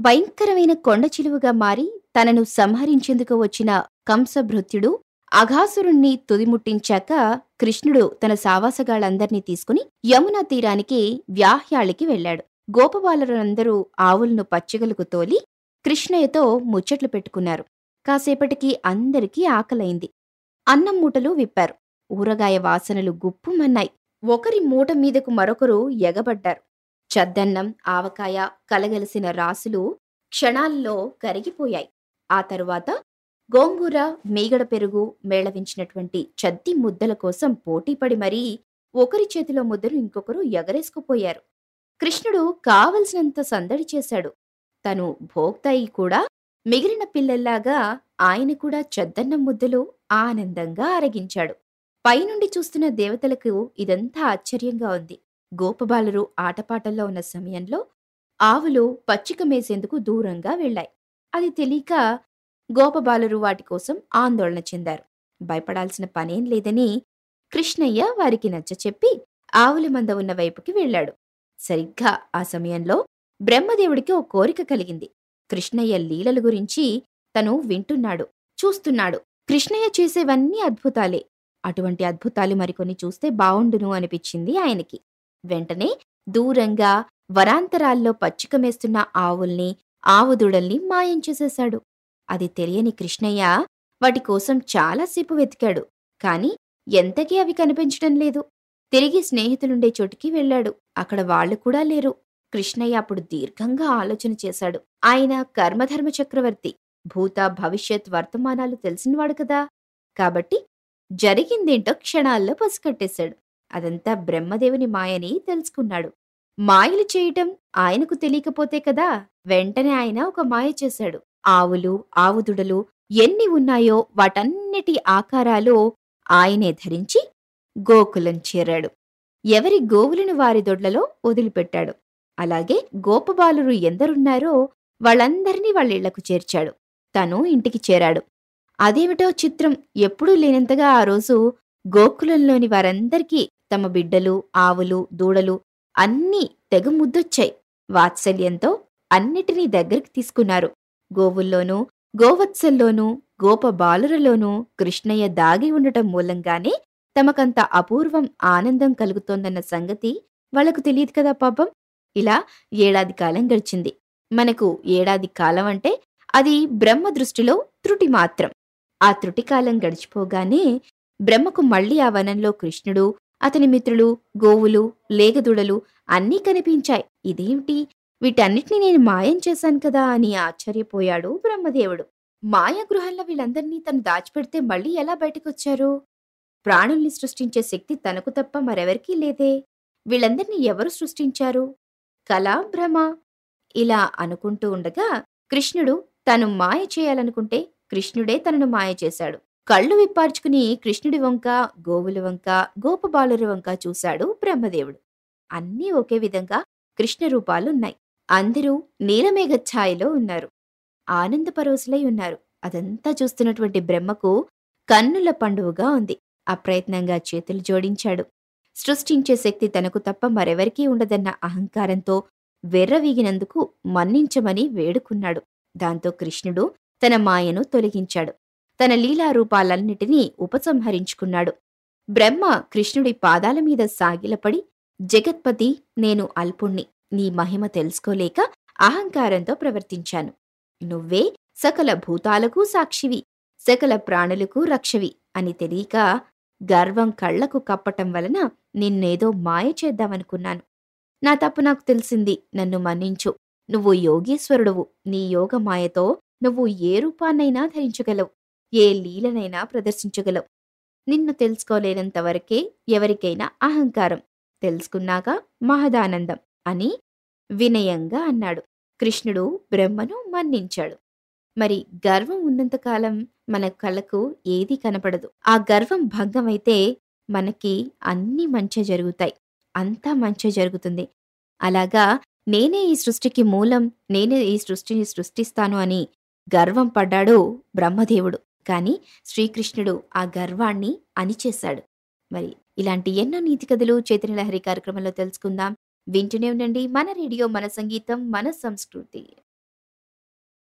భయంకరమైన కొండ చిలువగా మారి తనను సంహరించేందుకు వచ్చిన కంసభృత్యుడు అఘాసురుణ్ణి తుదిముట్టించాక కృష్ణుడు తన సావాసగాళ్ళందర్నీ తీసుకుని యమునా తీరానికి వ్యాహ్యాళికి వెళ్ళాడు. గోపబాలులందరూ ఆవులను పచ్చిగలకు తోలి కృష్ణయ్యతో ముచ్చట్లు పెట్టుకున్నారు. కాసేపటికి అందరికీ ఆకలైంది. అన్నం మూటలు విప్పారు. ఊరగాయ వాసనలు గుప్పుమన్నాయి. ఒకరి మూట మీదకు మరొకరు ఎగబడ్డారు. చద్దన్నం ఆవకాయ కలగలిసిన రాసులు క్షణాల్లో కరిగిపోయాయి. ఆ తరువాత గోంగూర మీగడ పెరుగు మేళవించినటువంటి చద్ది ముద్దల కోసం పోటీపడి మరీ ఒకరి చేతిలో ముద్దలు ఇంకొకరు ఎగరేసుకుపోయారు. కృష్ణుడు కావలసినంత సందడి చేశాడు. తను భోక్తాయి కూడా మిగిలిన పిల్లల్లాగా ఆయన కూడా చద్దన్నం ముద్దలు ఆనందంగా అరగించాడు. పైనుండి చూస్తున్న దేవతలకు ఇదంతా ఆశ్చర్యంగా ఉంది. గోపబాలురు ఆటపాటల్లో ఉన్న సమయంలో ఆవులు పచ్చిక మేసేందుకు దూరంగా వెళ్ళాయి. అది తెలియక గోపబాలురు వాటి కోసం ఆందోళన చెందారు. భయపడాల్సిన పనేం లేదని కృష్ణయ్య వారికి నచ్చ చెప్పి ఆవుల మంద ఉన్న వైపుకి వెళ్ళాడు. సరిగ్గా ఆ సమయంలో బ్రహ్మదేవుడికి ఓ కోరిక కలిగింది. కృష్ణయ్య లీలల గురించి తను వింటున్నాడు చూస్తున్నాడు. కృష్ణయ్య చేసేవన్నీ అద్భుతాలే. అటువంటి అద్భుతాలు మరికొన్ని చూస్తే బావుండును అనిపించింది ఆయనకి. వెంటనే దూరంగా వరాంతరాల్లో పచ్చికమేస్తున్న ఆవుల్ని ఆవుదుడల్ని మాయం చేసేశాడు. అది తెలియని కృష్ణయ్య వాటి కోసం చాలాసేపు వెతికాడు కాని ఎంతకీ అవి కనిపించడం లేదు. తిరిగి స్నేహితులుండే చోటికి వెళ్ళాడు. అక్కడ వాళ్ళు కూడా లేరు. కృష్ణయ్య అప్పుడు దీర్ఘంగా ఆలోచన చేశాడు. ఆయన కర్మధర్మ చక్రవర్తి. భూత భవిష్యత్ వర్తమానాలు తెలిసినవాడు కదా. కాబట్టి జరిగిందేంటో క్షణాల్లో పసికట్టేశాడు అదంతా బ్రహ్మదేవుని మాయని తెలుసుకున్నాడు. మాయలు చేయటం ఆయనకు తెలియకపోతే కదా వెంటనే ఆయన ఒక మాయ చేశాడు. ఆవులు ఆవుదుడలు ఎన్ని ఉన్నాయో వాటన్నిటి ఆకారాలు ఆయనే ధరించి గోకులం చేరాడు. ఎవరి గోవులను వారి దొడ్లలో వదిలిపెట్టాడు. అలాగే గోపబాలురు ఎందరున్నారో వాళ్ళందరినీ వాళ్ళిళ్ళకు చేర్చాడు. తను ఇంటికి చేరాడు. అదేమిటో చిత్రం ఎప్పుడూ లేనంతగా ఆ రోజు గోకులంలోని వారందరికీ తమ బిడ్డలు ఆవులు దూడలు అన్నీ తెగ ముద్దొచ్చాయి. వాత్సల్యంతో అన్నిటినీ దగ్గరికి తీసుకున్నారు. గోవుల్లోనూ గోవత్సల్లోనూ గోప బాలురలోనూ కృష్ణయ్య దాగి ఉండటం మూలంగానే తమకంత అపూర్వం ఆనందం కలుగుతోందన్న సంగతి వాళ్ళకు తెలియదు కదా పాపం. ఇలా ఏడాది కాలం గడిచింది. మనకు ఏడాది కాలం అంటే అది బ్రహ్మ దృష్టిలో త్రుటి మాత్రం. ఆ త్రుటి కాలం గడిచిపోగానే బ్రహ్మకు మళ్ళీ ఆ వనంలో కృష్ణుడు అతని మిత్రులు గోవులు లేగదుడలు అన్నీ కనిపించాయి. ఇదేమిటి? వీటన్నిటినీ నేను మాయం చేశాను కదా అని ఆశ్చర్యపోయాడు బ్రహ్మదేవుడు. మాయాగృహంలో వీళ్ళందరినీ తను దాచిపెడితే మళ్ళీ ఎలా బయటకొచ్చారు? ప్రాణుల్ని సృష్టించే శక్తి తనకు తప్ప మరెవరికీ లేదే. వీళ్ళందరినీ ఎవరు సృష్టించారు? కలా భ్రమ. ఇలా అనుకుంటూ ఉండగా కృష్ణుడు తను మాయ చేయాలనుకుంటే కృష్ణుడే తనను మాయ చేశాడు. కళ్ళు విప్పార్చుకుని కృష్ణుడి వంక గోవుల వంక గోపబాలుర వంక చూశాడు బ్రహ్మదేవుడు. అన్నీ ఒకే విధంగా కృష్ణ రూపాలున్నాయి. అందరూ నీలమేఘ ఛాయలో ఉన్నారు. ఆనందపరోసులై ఉన్నారు. అదంతా చూస్తున్నటువంటి బ్రహ్మకు కన్నుల పండువుగా ఉంది. అప్రయత్నంగా చేతులు జోడించాడు. సృష్టించే శక్తి తనకు తప్ప మరెవరికీ ఉండదన్న అహంకారంతో వెర్రవీగినందుకు మన్నించమని వేడుకున్నాడు. దాంతో కృష్ణుడు తన మాయను తొలగించాడు. తన లీలారూపాలన్నిటినీ ఉపసంహరించుకున్నాడు. బ్రహ్మ కృష్ణుడి పాదాల మీద సాగిలపడి జగత్పతి నేను అల్పుణ్ణి. నీ మహిమ తెలుసుకోలేక అహంకారంతో ప్రవర్తించాను. నువ్వే సకల భూతాలకు సాక్షివి సకల ప్రాణులకు రక్షవి అని తెలియక గర్వం కళ్ళకు కప్పటం వలన నిన్నేదో మాయ చేద్దామనుకున్నాను. నా తప్పు నాకు తెలిసింది నన్ను మన్నించు. నువ్వు యోగీశ్వరుడువు. నీ యోగ మాయతో నువ్వు ఏ రూపాన్నైనా ధరించగలవు. ఏ లీలనైనా ప్రదర్శించగలవు. నిన్ను తెలుసుకోలేనంత వరకే ఎవరికైనా అహంకారం తెలుసుకున్నాక మహదానందం అని వినయంగా అన్నాడు. కృష్ణుడు బ్రహ్మను మన్నించాడు. మరి గర్వం ఉన్నంతకాలం మన కళ్ళకు ఏదీ కనపడదు. ఆ గర్వం భంగమైతే మనకి అన్ని మంచి జరుగుతాయి. అంతా మంచి జరుగుతుంది. అలాగా నేనే ఈ సృష్టికి మూలం నేనే ఈ సృష్టిని సృష్టిస్తాను అని గర్వం పడ్డాడు బ్రహ్మదేవుడు. కాని శ్రీకృష్ణుడు ఆ గర్వాన్ని అనిచేశాడు మరి ఇలాంటి ఎన్నో నీతి కథలు చైతన్యలహరి కార్యక్రమంలో తెలుసుకుందాం. వింటూనే ఉండండి. మన రేడియో మన సంగీతం మన సంస్కృతి.